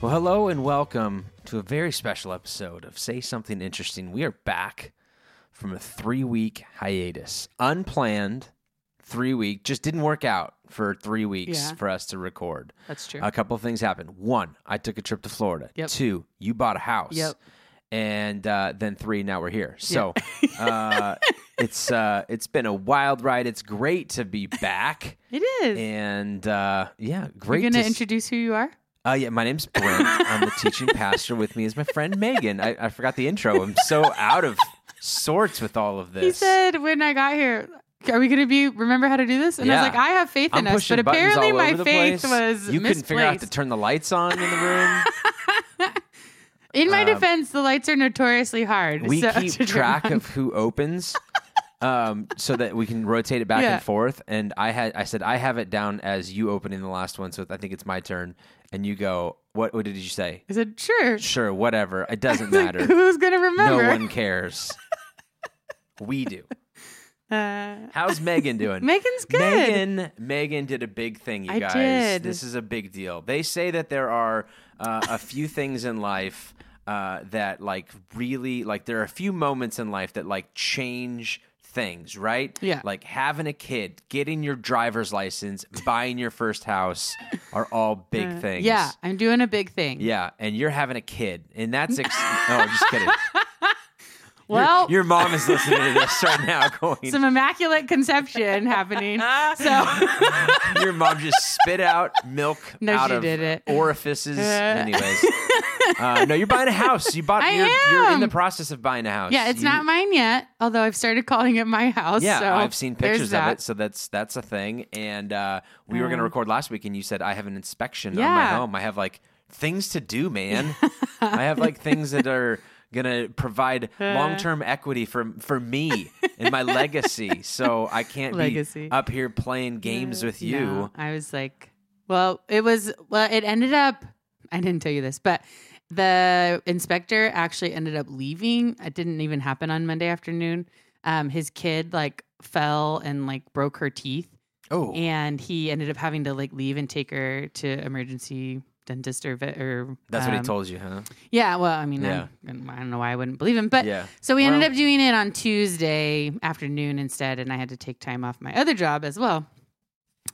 Well, hello and welcome to a very special episode of Say Something Interesting. We are back from a three week hiatus, unplanned three week, just didn't work out for three weeks Yeah. for us to record. That's true. A couple of things happened. One, I took a trip to Florida. Yep. Two, you bought a house. Yep. And uh, then three, now we're here. So uh, it's uh, it's been a wild ride. It's great to be back. It is. And uh, yeah, great. You're going to s- introduce who you are? Uh, yeah, my name's Brent. I'm the teaching pastor. With me is my friend Megan. I, I forgot the intro. I'm so out of sorts with all of this. He said when I got here, are we going to be remember how to do this? And I Yeah. was like, I have faith I'm in us, pushing but buttons apparently all my over the faith place. was You couldn't figure out how to turn the lights on in the room. In my Um, defense, the lights are notoriously hard. we so- keep to turn track on. of who opens um, so that we can rotate it back Yeah. and forth and i had i said i have it down as you opening the last one so i think it's my turn and you go what, what did you say I said, sure. sure whatever it doesn't Like, matter Who's going to remember? no one cares we do Uh, how's megan doing Megan's good. Megan, Megan did a big thing, you I guys. did. This is a big deal. They say that there are uh, a few things in life uh, that, like, really, like, there are a few moments in life that, like, change things, right? Yeah. Like having a kid, getting your driver's license, buying your first house are all big Uh, things. Yeah, I'm doing a big thing. Yeah, and you're having a kid, and that's ex- oh, just kidding. Your- Well, your, mom is listening to this right now, going, some immaculate conception happening. So Your mom just spit out milk No, out of didn't. orifices. Uh. Anyways, uh, no, you're buying a house. You bought. I you're, you're in the process of buying a house. yeah, it's You- not mine yet. Although I've started calling it my house. Yeah, so I've seen pictures of it, so that's that's a thing. And uh, we were going to Um, record last week, and you said I have an inspection on my home. I have like things to do, man. I have like things that are gonna provide long term equity for for me and my legacy. So I can't Legacy. be up here playing games with you. No, I was like, well, it was, well, it ended up, I didn't tell you this, but the inspector actually ended up leaving. It didn't even happen on Monday afternoon. Um, his kid like fell and like broke her teeth, Oh, and he ended up having to like leave and take her to emergency dentist or vet or that's what he um, told you, huh? Yeah, well, I mean, Yeah. I, I don't know why I wouldn't believe him, but Yeah. so we ended Well- up doing it on Tuesday afternoon instead, and I had to take time off my other job as well.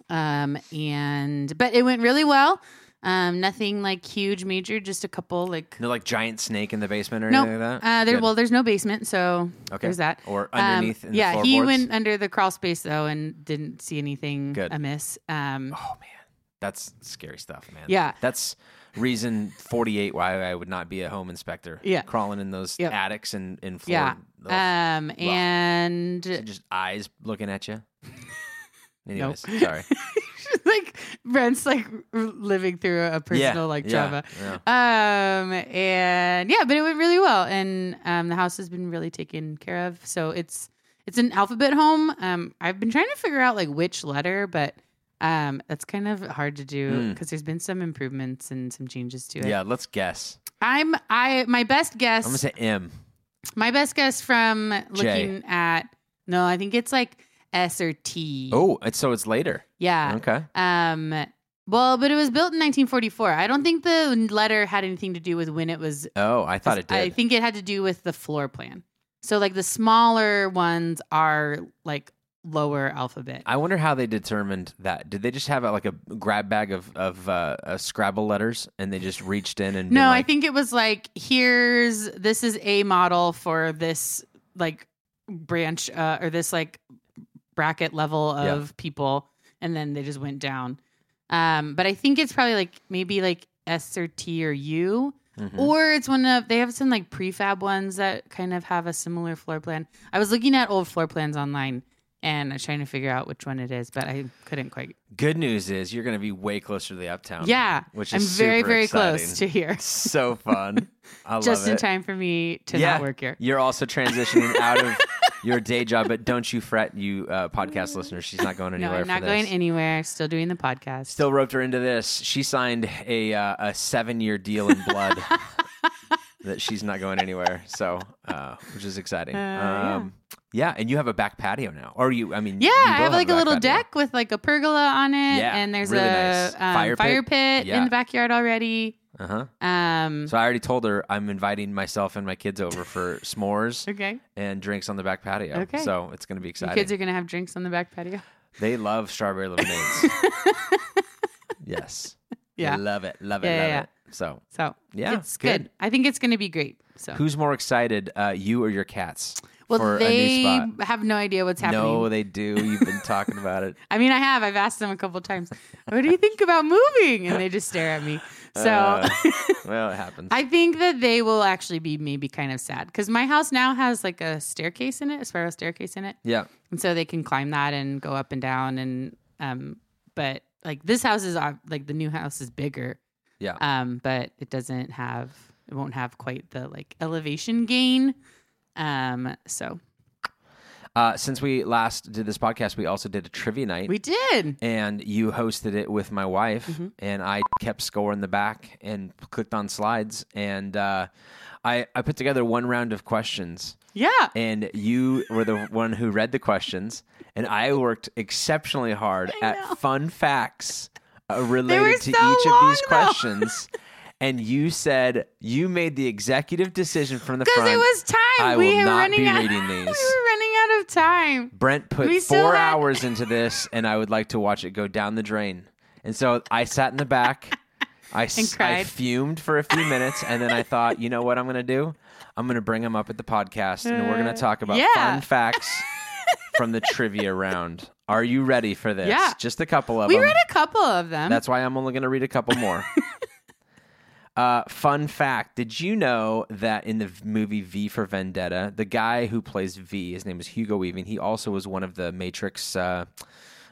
Um, and but it went really well. Um, nothing like huge, major, just a couple like. No, like giant snake in the basement or No, anything like that. uh, there. Good. Well, there's no basement, so okay. there's that. Or Um, underneath. in the yeah, he went under the crawl space though and didn't see anything Good. amiss. Um, Oh man, that's scary stuff, man. Yeah. that's reason forty-eight why I would not be a home inspector. Yeah. crawling in those Yep. attics and in yeah. floor. Ugh. Um, and just eyes looking at you. Anyways, Nope. sorry. like Brent's like living through a personal like yeah, trauma. yeah. Um and yeah, but it went really well, and um the house has been really taken care of. So it's it's an alphabet home. Um, I've been trying to figure out like which letter, but um that's kind of hard to do Mm. because there's been some improvements and some changes to it. Yeah, let's guess. I'm I my best guess I'm gonna say M. my best guess from J. looking at no, I think it's like S or T. Oh, it's, so it's later. yeah. Okay. Um, well, but it was built in 1944. I don't think the letter had anything to do with when it was. Oh, I thought it did. I think it had to do with the floor plan. So, like the smaller ones are like lower alphabet. I wonder how they determined that. Did they just have a, like a grab bag of of uh, uh, Scrabble letters and they just reached in and no, been I think it was like here's this is a model for this like branch uh, or this like bracket level of people, and then they just went down. Um, but I think it's probably like maybe like S or T or U. Mhm. Or it's one of they have some like prefab ones that kind of have a similar floor plan. I was looking at old floor plans online and I was trying to figure out which one it is, but I couldn't quite. Good news is you're going to be way closer to the uptown. Yeah, which I'm very very exciting. close to here, so fun. I just in it. time for me to yeah, not work here. You're also transitioning out of your day job, but don't you fret, you uh, podcast listeners. She's not going No, anywhere. I'm not going anywhere. Still doing the podcast. Still roped her into this. She signed a uh, a seven year deal in blood that she's not going anywhere. So, uh, which is exciting. Uh, yeah. um, yeah. and you have a back patio now, or you? I mean, Yeah, I both have like a little patio. deck with like a pergola on it, Yeah, and there's really a nice. um, Fire fire, pit? pit, Yeah. in the backyard already. Uh huh. Um, So I already told her I'm inviting myself and my kids over for s'mores okay. and drinks on the back patio. Okay. So it's going to be Your exciting. kids are gonna have drinks on the back patio. they love strawberry lemonades. yes. Yeah. Love it. Love it. Yeah, love yeah, it. So So Yeah, it's good. good. I think it's gonna be great. So who's more excited, uh, you or your cats? well, for a they new spot? have no idea what's happening. No, they do. You've been talking about it. I mean, I have. I've asked them a couple times. What do you think about moving? And they just stare at me. So Uh, well, it happens. I think that they will actually be maybe kind of sad because my house now has like a staircase in it, a spiral staircase in it, yeah. and so they can climb that and go up and down. And um, but like this house is uh, like the new house is bigger, Yeah. um, but it doesn't have it won't have quite the like elevation gain. Um, so Uh, since we last did this podcast, we also did a trivia night. we did. and you hosted it with my wife, Mm-hmm. and I kept score in the back and clicked on slides, and uh, I I put together one round of questions, Yeah. and you were the one who read the questions, and I worked exceptionally hard I at know. fun facts related to so each of these though. questions. And you said you made the executive decision from the front. Because it was time. I we will were not running be out. reading we were running out of time. Brent put We four had- hours into this, and I would like to watch it go down the drain. And so I sat in the back. I, s- I cried. fumed for a few minutes, and then I thought, you know what I'm going to do? I'm going to bring him up at the podcast, and we're going to talk about Uh, yeah. fun facts from the trivia round. Are you ready for this? Yeah. Just a couple of We them. We read a couple of them. That's why I'm only going to read a couple more. uh, fun fact Did you know that in the movie V for Vendetta, the guy who plays V, his name is Hugo Weaving, he also was one of the Matrix uh,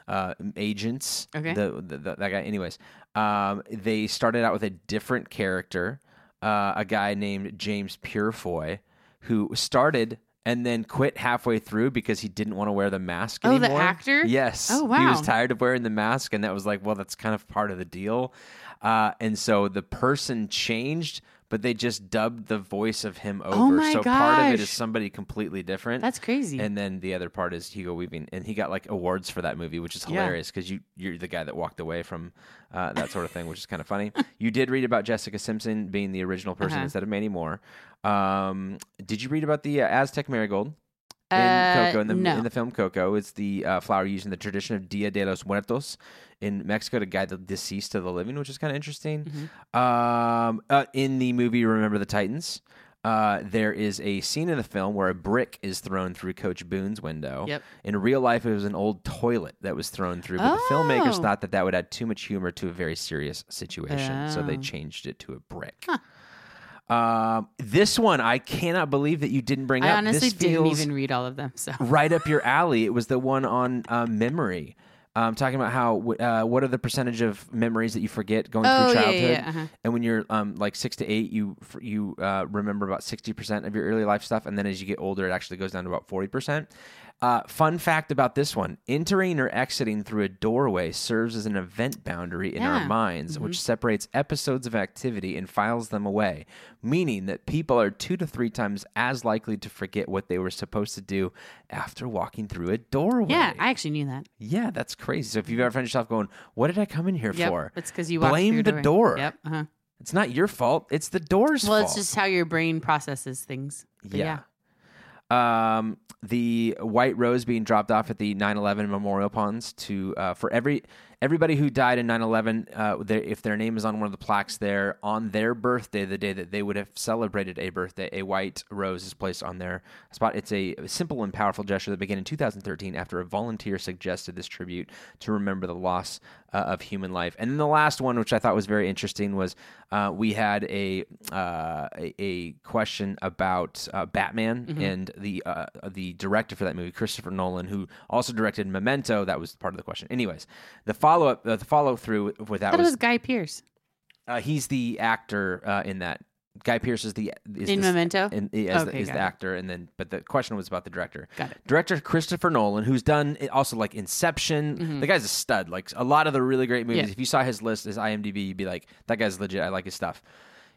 uh, agents. Okay. The, the, the- that guy, anyways. Um, they started out with a different character, uh, a guy named James Purefoy, who started. And then quit halfway through because he didn't want to wear the mask Oh, the actor? Yes. Oh, wow. He was tired of wearing the mask, and that was like, well, that's kind of part of the deal. Uh, and so the person changed, but they just dubbed the voice of him over. Oh my so part of it is somebody completely different. That's crazy. and then the other part is Hugo Weaving, and he got like awards for that movie, which is hilarious because you you're the guy that walked away from uh, that sort of thing, which is kind of funny. you did read about Jessica Simpson being the original person Uh-huh. instead of Mandy Moore. Um, did you read about the uh, Aztec marigold? In Uh, Coco in the no. in the film Coco. It's the uh, flower used in the tradition of Dia de los Muertos in Mexico to guide the deceased to the living, which is kind of interesting. Mm-hmm. Um, uh, in the movie Remember the Titans, uh, there is a scene in the film where a brick is thrown through Coach Boone's window. Yep. In real life, it was an old toilet that was thrown through, but the filmmakers Oh. thought that that would add too much humor to a very serious situation, so they Oh. changed it to a brick. Um, this one I cannot believe that you didn't bring up. I up. honestly This didn't feels- even read all of them. So right up your alley. It was the one on uh, memory. Um, talking about how uh, what are the percentage of memories that you forget going Oh, through childhood, yeah, uh-huh. and when you're um, like six to eight, you you uh, remember about sixty percent of your early life stuff, and then as you get older, it actually goes down to about forty percent. Uh, fun fact about this one: entering or exiting through a doorway serves as an event boundary in our Yeah. minds, which separates episodes of activity and files them away, meaning that people are two to three times as likely to forget what they were supposed to do after walking through a doorway. yeah, I actually knew that. yeah, that's crazy. So if you've ever found yourself going, "What did I come in here Yep, for?" it's because you blame the door. door. Yep. Uh-huh. It's not your fault. It's the door's Well, fault. it's just how your brain processes things. But yeah. Um, the white rose being dropped off at the 9/11 memorial ponds to uh, for every everybody who died in 9/11. Uh, if their name is on one of the plaques there on their birthday, the day that they would have celebrated a birthday, a white rose is placed on their spot. It's a simple and powerful gesture that began in 2013 after a volunteer suggested this tribute to remember the loss uh, of human life. And then the last one, which I thought was very interesting, was uh, we had a uh, a, a question about uh, Batman and the uh, the director for that movie, Christopher Nolan, who also directed Memento. That was part of the question. Anyways, the follow up, uh, the follow through with that I thought it was, was Guy Pearce uh, he's the actor uh, in that. Guy Pearce is the is in the, Memento. and is, Okay, the, is the actor, and then but the question was about the director. Got it. Director Christopher Nolan, who's done also like Inception. The guy's a stud. Like a lot of the really great movies. Mm-hmm. Yeah. If you saw his list, his IMDb, you'd be like, that guy's legit. I like his stuff.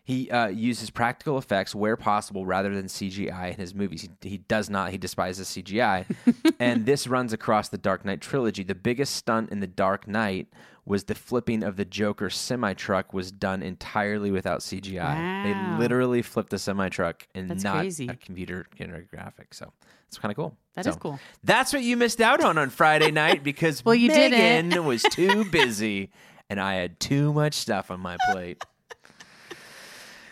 He uh, uses practical effects where possible rather than CGI in his movies. He, he does not. He despises CGI, and this runs across the Dark Knight trilogy. The biggest stunt in the Dark Knight was the flipping of the Joker semi truck was done entirely without CGI. Wow. They literally flipped the semi truck and That's not crazy. a computer generated graphic. So it's kind of cool. That so, is cool. That's what you missed out on on Friday night because Well, you Megan didn't. was too busy and I had too much stuff on my plate.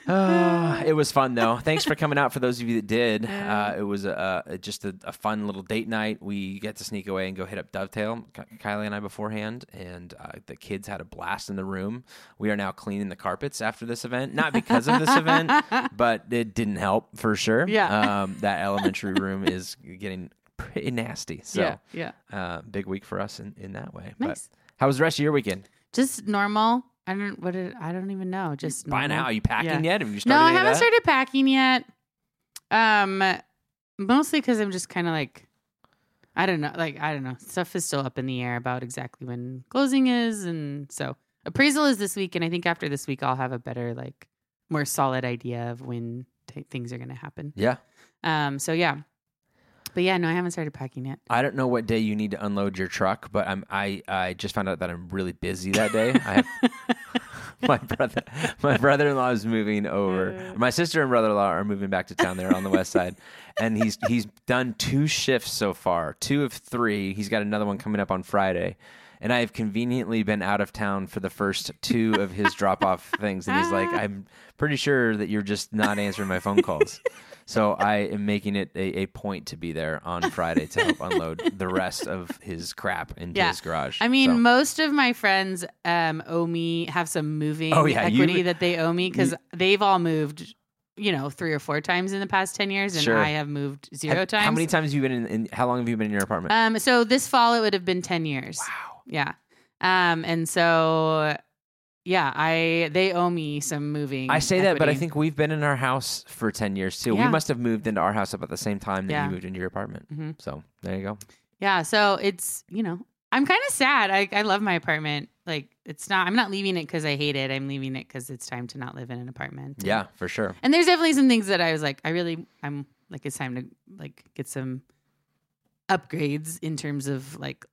Oh, it was fun though. Thanks for coming out. For those of you that did, uh, it was a, a just a, a fun little date night. We get to sneak away and go hit up Dovetail, Kylie and I beforehand, and uh, the kids had a blast in the room. We are now cleaning the carpets after this event, not because of this event, but it didn't help for sure. Yeah. um, that elementary room is getting pretty nasty. So, yeah, yeah. uh, big week for us in, in that way. Nice. But how was the rest of your weekend? Just normal. I don't. What did I don't even know. Just By now, are you packing Yeah. yet? Have you started? No, I haven't started packing yet. Um, mostly because I'm just kind of like, I don't know. Like I don't know. Stuff is still up in the air about exactly when closing is, and so appraisal is this week, and I think after this week I'll have a better like more solid idea of when t- things are going to happen. Yeah. Um. So yeah. But yeah, no, I haven't started packing yet. I don't know what day you need to unload your truck, but I'm I I just found out that I'm really busy that day. I have my brother my brother-in-law is moving over. Oh. My sister and brother-in-law are moving back to town there on the west side. And he's he's done two shifts so far, two of 3. He's got another one coming up on Friday. And I have conveniently been out of town for the first two of his drop-off things and he's like, "I'm pretty sure that you're just not answering my phone calls." So I am making it a, a point to be there on Friday to help unload the rest of his crap into Yeah. his garage. I mean, So- most of my friends um, owe me have some moving Oh, yeah, you- equity that they owe me because they've all moved, you know, three or four times in the past ten years, and Sure. I have moved zero Have- times. How many times have you been in, in? How long have you been in your apartment? Um, so this fall it would have been ten years. wow. Yeah. Um, and so yeah, I they owe me some moving. I say that, but I think we've been in our house for ten years too. We must have moved into our house about the same time that Yeah. you moved into your apartment. Mhm. So there you go. yeah. So it's you know I'm kind of sad. I I love my apartment. Like it's not. I'm not leaving it because I hate it. I'm leaving it because it's time to not live in an apartment. Yeah, for sure. And there's definitely some things that I was like, I really, I'm like, it's time to like get some upgrades in terms of like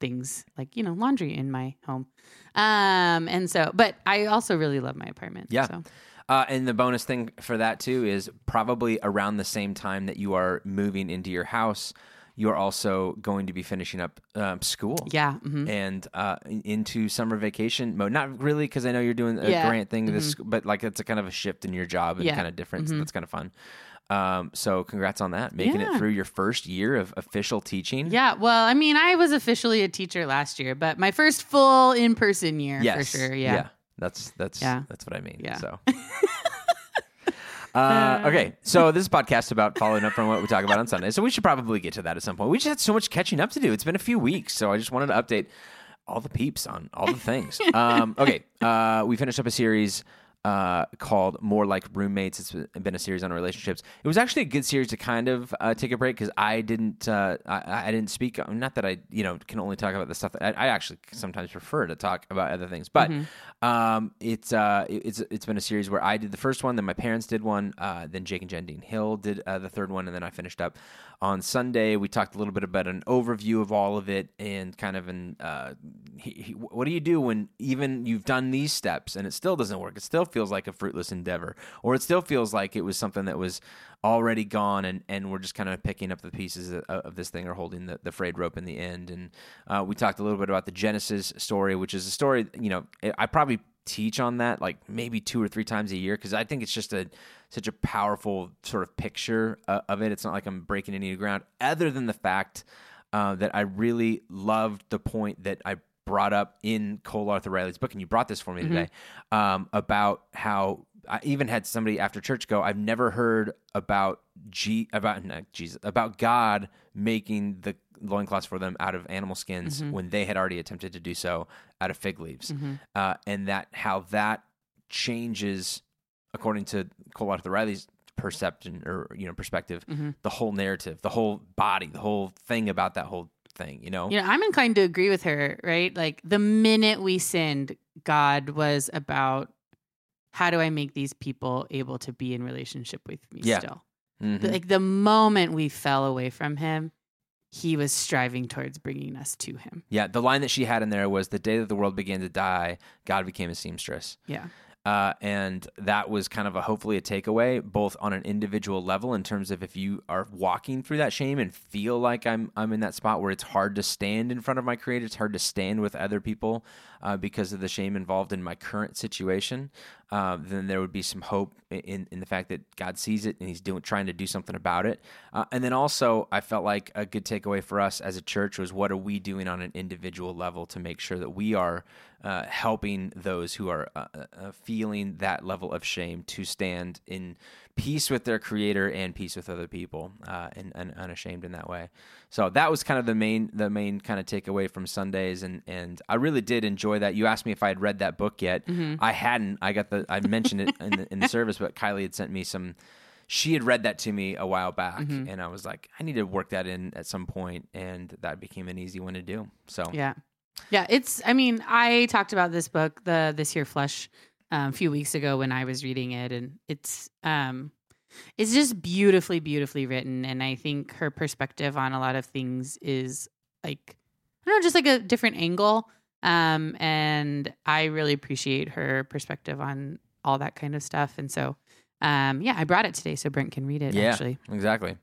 things like you know laundry in my home. Um, and so, but I also really love my apartment. Yeah. So. Uh, and the bonus thing for that too is probably around the same time that you are moving into your house, you are also going to be finishing up um, school. Yeah. mhm. and uh, into summer vacation mode. Not really, because I know you're doing a Yeah. grant thing, this, but like it's a kind of a shift in your job and Yeah. kind of difference. Mhm. That's kind of fun. Um, so congrats on that, making it through your first year of official teaching. Yeah. Well, I mean, I was officially a teacher last year, but my first full in person year Yes. for sure. Yeah. That's that's Yeah. that's what I mean. Yeah. So. Uh, okay, so this podcast about following up from what we talk about on Sunday. So we should probably get to that at some point. We just had so much catching up to do. It's been a few weeks, so I just wanted to update all the peeps on all the things. um, okay, uh, we finished up a series uh, called More Like Roommates. It's been a series on relationships. It was actually a good series to kind of uh, take a break because I didn't uh, I, I didn't speak. Not that I you know can only talk about the stuff. That I, I actually sometimes prefer to talk about other things, but um, it's uh, it- it's it's been a series where I did the first one, then my parents did one, uh, then Jake and Jen Dean Hill did uh, the third one, and then I finished up on Sunday. We talked a little bit about an overview of all of it and kind of an uh, he, he, what do you do when even you've done these steps and it still doesn't work? It still feels like a fruitless endeavor, or it still feels like it was something that was already gone and, and we're just kind of picking up the pieces of, of this thing or holding the, the frayed rope in the end. And uh, we talked a little bit about the Genesis story, which is a story, you know, I probably teach on that like maybe two or three times a year because I think it's just a such a powerful sort of picture uh, of it. It's not like I'm breaking any ground, other than the fact uh, that I really loved the point that I brought up in Cole Arthur Riley's book, and you brought this for me today um, about how I even had somebody after church go, "I've never heard about G about not Jesus about God making the loincloths for them out of animal skins when they had already attempted to do so out of fig leaves, uh, and that how that changes according to Cole Arthur Riley's perception or you know perspective, the whole narrative, the whole body, the whole thing about that whole thing. You know, know, I'm inclined to agree with her, right? Like the minute we sinned, God was about how do I make these people able to be in relationship with me Yeah. still? Mhm. Like the moment we fell away from him, he was striving towards bringing us to him. Yeah, the line that she had in there was the day that the world began to die, God became a seamstress. Yeah. Uh, and that was kind of a hopefully a takeaway, both on an individual level in terms of if you are walking through that shame and feel like I'm I'm in that spot where it's hard to stand in front of my creator, it's hard to stand with other people uh, because of the shame involved in my current situation. Uh, then there would be some hope in in the fact that God sees it and He's doing trying to do something about it. Uh, and then also, I felt like a good takeaway for us as a church was what are we doing on an individual level to make sure that we are uh, helping those who are uh, uh, feeling that level of shame to stand in peace with their creator and peace with other people uh, and, and unashamed in that way. So that was kind of the main the main kind of takeaway from Sundays, and and I really did enjoy that. You asked me if I had read that book yet. I hadn't. I got the I mentioned it in the, in the service, but Kylie had sent me some. She had read that to me a while back, and I was like, I need to work that in at some point, and that became an easy one to do. So Yeah. Yeah. It's, I mean, I talked about this book, the This Here Flesh, um, a few weeks ago when I was reading it, and it's, um, it's just beautifully, beautifully written. And I think her perspective on a lot of things is like, I don't know, just like a different angle. Um, and I really appreciate her perspective on all that kind of stuff. And so, um, yeah, I brought it today so Brent can read it Yeah, actually. exactly.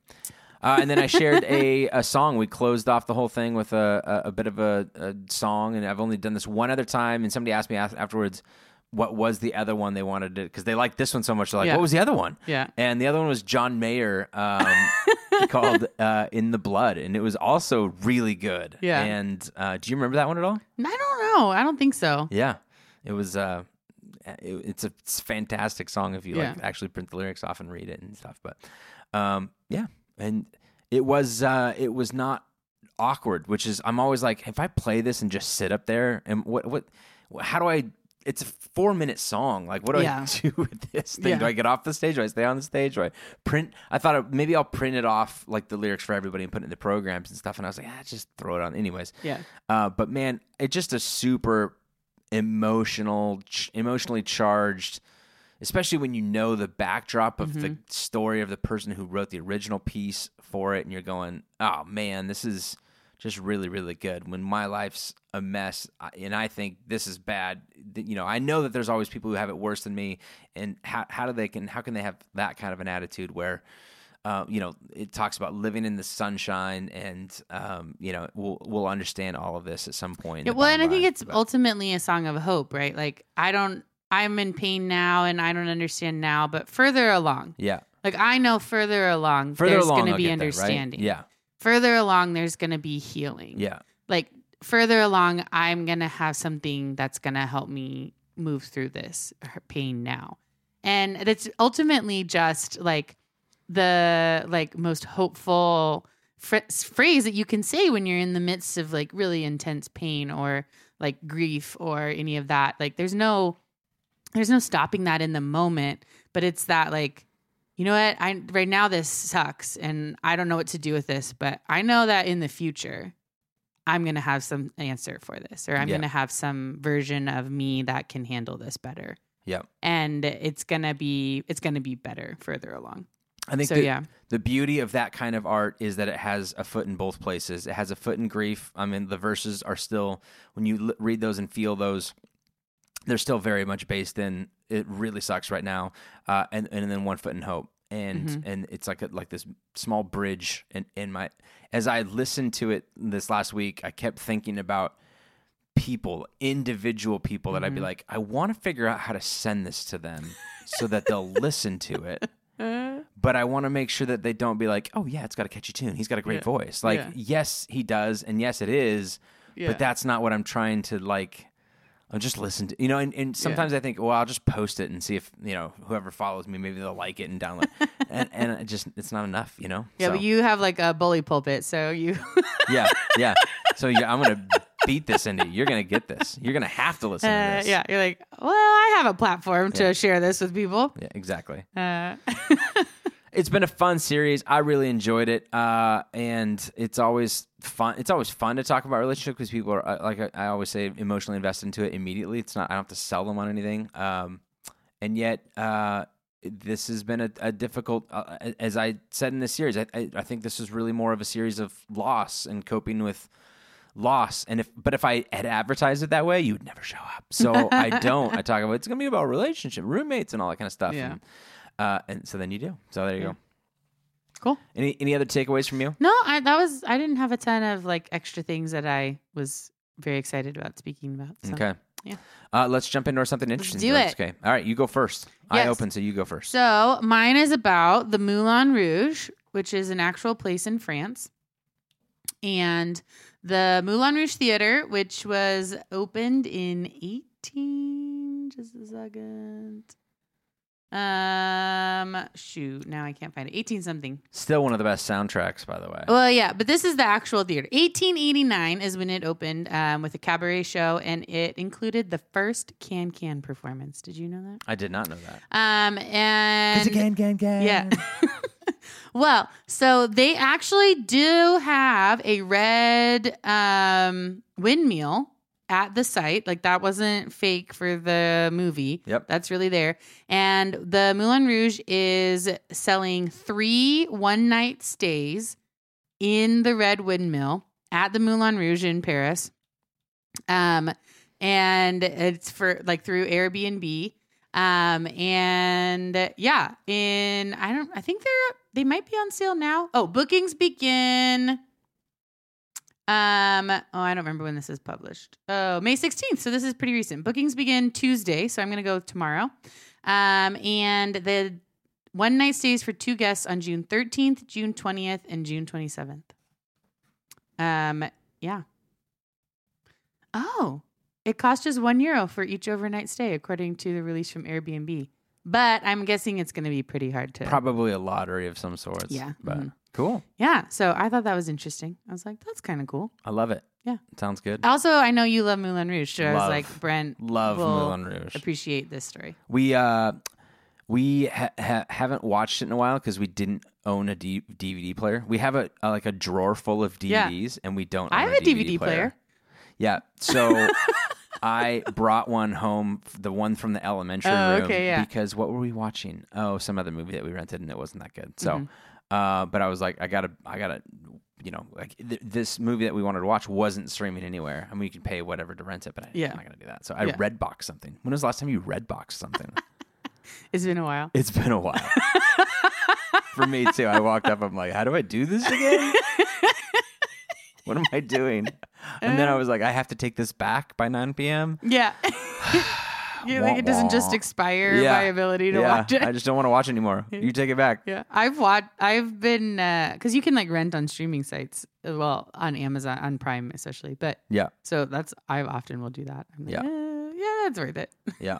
Uh, and then I shared a, a song. We closed off the whole thing with a, a, a bit of a, a song, and I've only done this one other time. And somebody asked me afterwards, what was the other one they wanted to, because they liked this one so much. They're like, Yeah. what was the other one? Yeah. And the other one was John Mayer um, called uh, In the Blood, and it was also really good. Yeah. And uh, do you remember that one at all? I don't know. I don't think so. Yeah, it was. Uh, it, it's a it's fantastic song if you like actually print the lyrics off and read it and stuff. But um, yeah, and it was uh, it was not awkward, which is I'm always like, if I play this and just sit up there, and what what how do I? It's a four minute song. Like, what do Yeah. I do with this thing? Yeah. Do I get off the stage? Do I stay on the stage? Do I print? I thought maybe I'll print it off like the lyrics for everybody and put it in the programs and stuff. And I was like, ah, just throw it on. Anyways, Yeah. uh, but man, it's just a super emotional, ch- emotionally charged, especially when you know the backdrop of the story of the person who wrote the original piece for it, and you're going, "Oh man, this is just really, really good." When my life's a mess, and I think this is bad, you know, I know that there's always people who have it worse than me, and how how do they can how can they have that kind of an attitude where uh, you know, it talks about living in the sunshine, and um, you know, we'll we'll understand all of this at some point. Yeah, well, and I think it's but- ultimately a song of hope, right? Like I don't, I'm in pain now, and I don't understand now, but further along, yeah, like I know further along, further there's going to be get there, right? understanding. Yeah, Further along, there's going to be healing. yeah, Like further along, I'm going to have something that's going to help me move through this pain now, and it's ultimately just like the like most hopeful fr- phrase that you can say when you're in the midst of like really intense pain or like grief or any of that. Like there's no there's no stopping that in the moment but it's that like you know what i right now this sucks and i don't know what to do with this but i know that in the future i'm going to have some answer for this or i'm Yeah. going to have some version of me that can handle this better yeah. and it's going to be it's going to be better further along I think so the, yeah the beauty of that kind of art is that it has a foot in both places. It has a foot in grief. I mean, the verses are still when you l- read those and feel those, they're still very much based in. It really sucks right now, uh, and and then one foot in hope, and Mhm. and it's like a, like this small bridge. in in my as I listened to it this last week, I kept thinking about people, individual people that I'd be Mhm. like, I want to figure out how to send this to them so that they'll listen to it but I want to make sure that they don't be like, oh yeah, it's got a catchy tune. He's got a great Yeah. voice. Like, Yeah. yes, he does, and yes, it is. Yeah. But that's not what I'm trying to like. I'll just listen to you know, and, and sometimes I think, well, I'll just post it and see if you know whoever follows me, maybe they'll like it and download. and and it just it's not enough, you know. yeah So, but you have like a bully pulpit so you yeah, yeah. So yeah, I'm gonna beat this into you. You're gonna get this. You're gonna have to listen to Uh, this. yeah, you're like, well, I have a platform Yeah. to share this with people. Yeah, exactly. Uh, it's been a fun series. I really enjoyed it, uh, and it's always fun. It's always fun to talk about relationships because people are uh, like I, I always say, emotionally invested into it immediately. It's not I don't have to sell them on anything, um, and yet uh, this has been a, a difficult. Uh, as I said in this series, I, I, I think this is really more of a series of loss and coping with loss. And if, but if I had advertised it that way, you would never show up. So I don't. I talk about it's going to be about relationship, roommates, and all that kind of stuff. Yeah. And, uh, and so then you do. So there you go. Cool. Any any other takeaways from you? No, I that was I didn't have a ton of like extra things that I was very excited about speaking about. So. Okay. yeah. Uh, let's jump into something interesting. do Felix. it. Okay. All right. You go first. I open, so you go first. So mine is about the Moulin Rouge, which is an actual place in France. And the Moulin Rouge Theater, which was opened in 18, just a second. Um, shoot, now I can't find it. 18 something. Still one of the best soundtracks, by the way. Well, yeah, but this is the actual theater. 1889 is when it opened um, with a cabaret show, and it included the first Can Can performance. Did you know that? I did not know that. Um, and gan, gan. yeah. well, so they actually do have a red um, windmill at the site. Like that wasn't fake for the movie. Yep. That's really there. And the Moulin Rouge is selling three one night stays in the red windmill at the Moulin Rouge in Paris. Um, and it's for like through Airbnb. Um, and yeah, in I don't I think they're they might be on sale now. Oh, bookings begin. Um, oh, I don't remember when this is published. Oh, May 16th. So this is pretty recent. Bookings begin Tuesday. So I'm gonna go tomorrow. Um, and the one night stays for two guests on June 13th, June 20th, and June 27th. Um, yeah. Oh, it costs just one euro for each overnight stay, according to the release from Airbnb. But I'm guessing it's going to be pretty hard to. Probably a lottery of some sorts. Yeah. But Mhm. Cool. yeah. So I thought that was interesting. I was like, that's kind of cool. I love it. Yeah. Sounds good. Also, I know you love Moulin Rouge. So I was Love. like, Brent, Love will Moulin Rouge. appreciate this story. We uh we ha- ha- haven't watched it in a while because we didn't own a D- DVD player. We have a, a like a drawer full of Yeah. DVDs, and we don't. I own have a DVD player. Yeah, so I brought one home, f- the one from the elementary Oh, room, okay, yeah. because what were we watching? Oh, some other movie that we rented, and it wasn't that good. So, Mm-hmm. Uh, but I was like, I gotta, I gotta. You know, like th- this movie that we wanted to watch wasn't streaming anywhere. I mean, you can pay whatever to rent it, but I, Yeah. I'm not gonna do that. So I Yeah. redbox something. When was the last time you redboxed something? It's been a while. It's been a while. For me too. I walked up. I'm like, how do I do this again? what am I doing? And then I was like, I have to take this back by 9 p.m. Yeah. you think it doesn't just expire Yeah. my ability to yeah, watch it? I just don't want to watch anymore. You take it back. Yeah, I've watched. I've been uh, because you can like rent on streaming sites as well on Amazon on Prime especially. But Yeah, so that's I often will do that. I'm like, Yeah. Uh, yeah, yeah, that's worth it. yeah.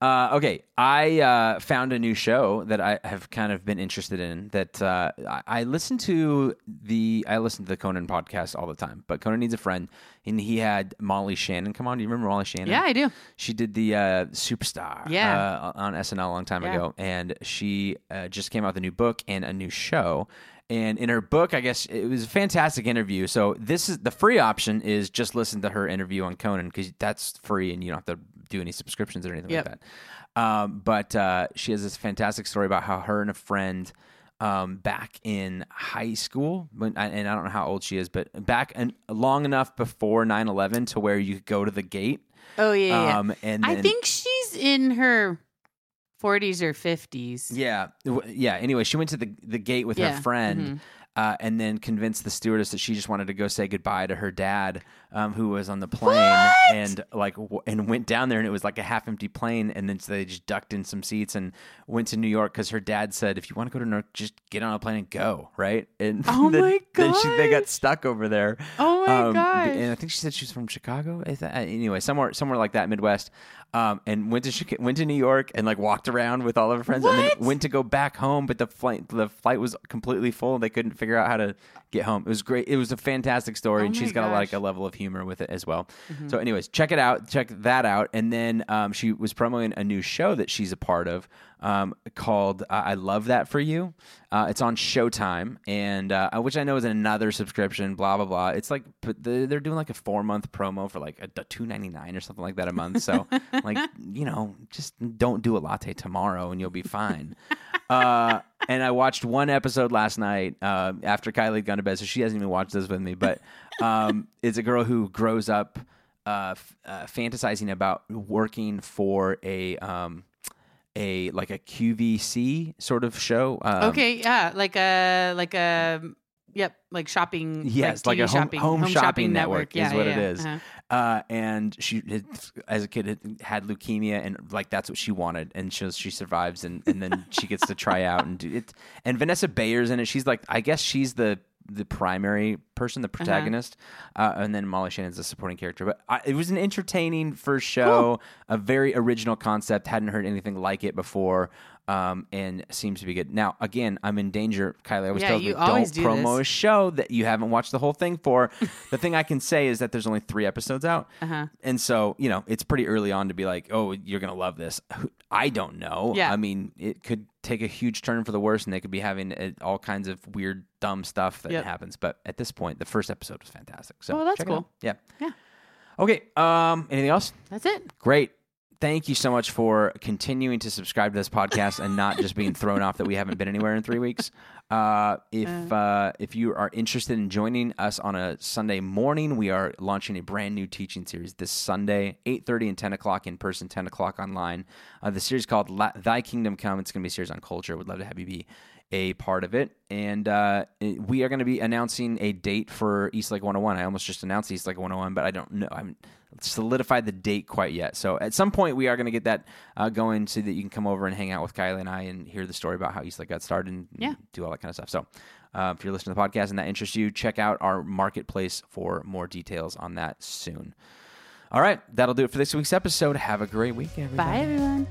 Uh, okay, I uh, found a new show that I have kind of been interested in. That uh, I, I listen to the I listen to the Conan podcast all the time. But Conan needs a friend, and he had Molly Shannon come on. Do you remember Molly Shannon? yeah, I do. She did the uh, Superstar Yeah. uh, on SNL a long time Yeah. ago, and she uh, just came out with a new book and a new show. And in her book, I guess it was a fantastic interview. So this is the free option is just listen to her interview on Conan because that's free and you don't have to do any subscriptions or anything Yep. like that. Um, but uh, she has this fantastic story about how her and a friend um, back in high school, when, and I don't know how old she is, but back and long enough before 9-11 to where you could go to the gate. Oh yeah, yeah. yeah. Um, and I think she's in her 40s or 50s. Yeah, yeah. Anyway, she went to the the gate with Yeah, her friend, mhm. Uh, and then convinced the stewardess that she just wanted to go say goodbye to her dad, um, who was on the plane, What? and like w- and went down there, and it was like a half empty plane, and then so they just ducked in some seats and went to New York because her dad said, if you want to go to New York, just get on a plane and go, right? And Oh then, my then she, they got stuck over there. Oh my Um, gosh. And I think she said she was from Chicago. Th- Anyway, somewhere somewhere like that, Midwest. Um, and went to Chica- went to New York and like walked around with all of her friends, and then went to go back home. But the flight the flight was completely full. And they couldn't figure out how to get home. It was great. It was a fantastic story, Oh and she's got a, like a level of humor with it as well. Mm-hmm. So, anyways, check it out. Check that out. And then um, she was promoting a new show that she's a part of um, called uh, "I Love That for You." Uh, it's on Showtime, and uh, which I know is another subscription. Blah blah blah. It's like they're they're doing like a four month promo for like a two ninety nine or something like that a month. So like you know, just don't do a latte tomorrow, and you'll be fine. Uh, and I watched one episode last night uh, after Kylie had gone to bed, so she hasn't even watched this with me. But um, it's a girl who grows up uh, f- uh, fantasizing about working for a um, a like a QVC sort of show. Um, okay, yeah, like a like a yep, like shopping. Yes, like, TV a home, shopping, home, shopping, network, Yeah, is what yeah, it is. Uh-huh. Uh, and she, had, as a kid, had, had leukemia, and like that's what she wanted, and she she survives, and, and then she gets to try out and do it. And Vanessa Bayer's in it. She's like, I guess she's the the primary person, the protagonist, uh and then Molly Shannon's the supporting character. But I, it was an entertaining first show, a very original concept. Hadn't heard anything like it before. Um, and seems to be good. Now, again, I'm in danger. Kylie always Yeah, tells you me, always don't do promo this." a show that you haven't watched the whole thing for. the thing I can say is that there's only three episodes out. Uh-huh. And so, you know, it's pretty early on to be like, oh, you're going to love this. I don't know. Yeah. I mean, it could take a huge turn for the worse and they could be having uh, all kinds of weird, dumb stuff that Yep. happens. But at this point, the first episode was fantastic. So, Oh, that's check it out. cool. Yeah. Yeah. Okay. Um, anything else? That's it. Great. Thank you so much for continuing to subscribe to this podcast and not just being thrown off that we haven't been anywhere in three weeks. Uh, if uh, if you are interested in joining us on a Sunday morning, we are launching a brand new teaching series this Sunday, eight thirty and ten o'clock in person, ten o'clock online. Uh, the series called La- "Thy Kingdom Come." It's going to be a series on culture. Would love to have you be a part of it. And uh, we are going to be announcing a date for East Lake 101. I almost just announced East Lake 101, but I don't know. I haven't solidified the date quite yet. So at some point, we are going to get that uh, going so that you can come over and hang out with Kylie and I and hear the story about how East Lake got started and Yeah. do all that kind of stuff. So uh, if you're listening to the podcast and that interests you, check out our marketplace for more details on that soon. All right, that'll do it for this week's episode. Have a great week, everybody. Bye, everyone.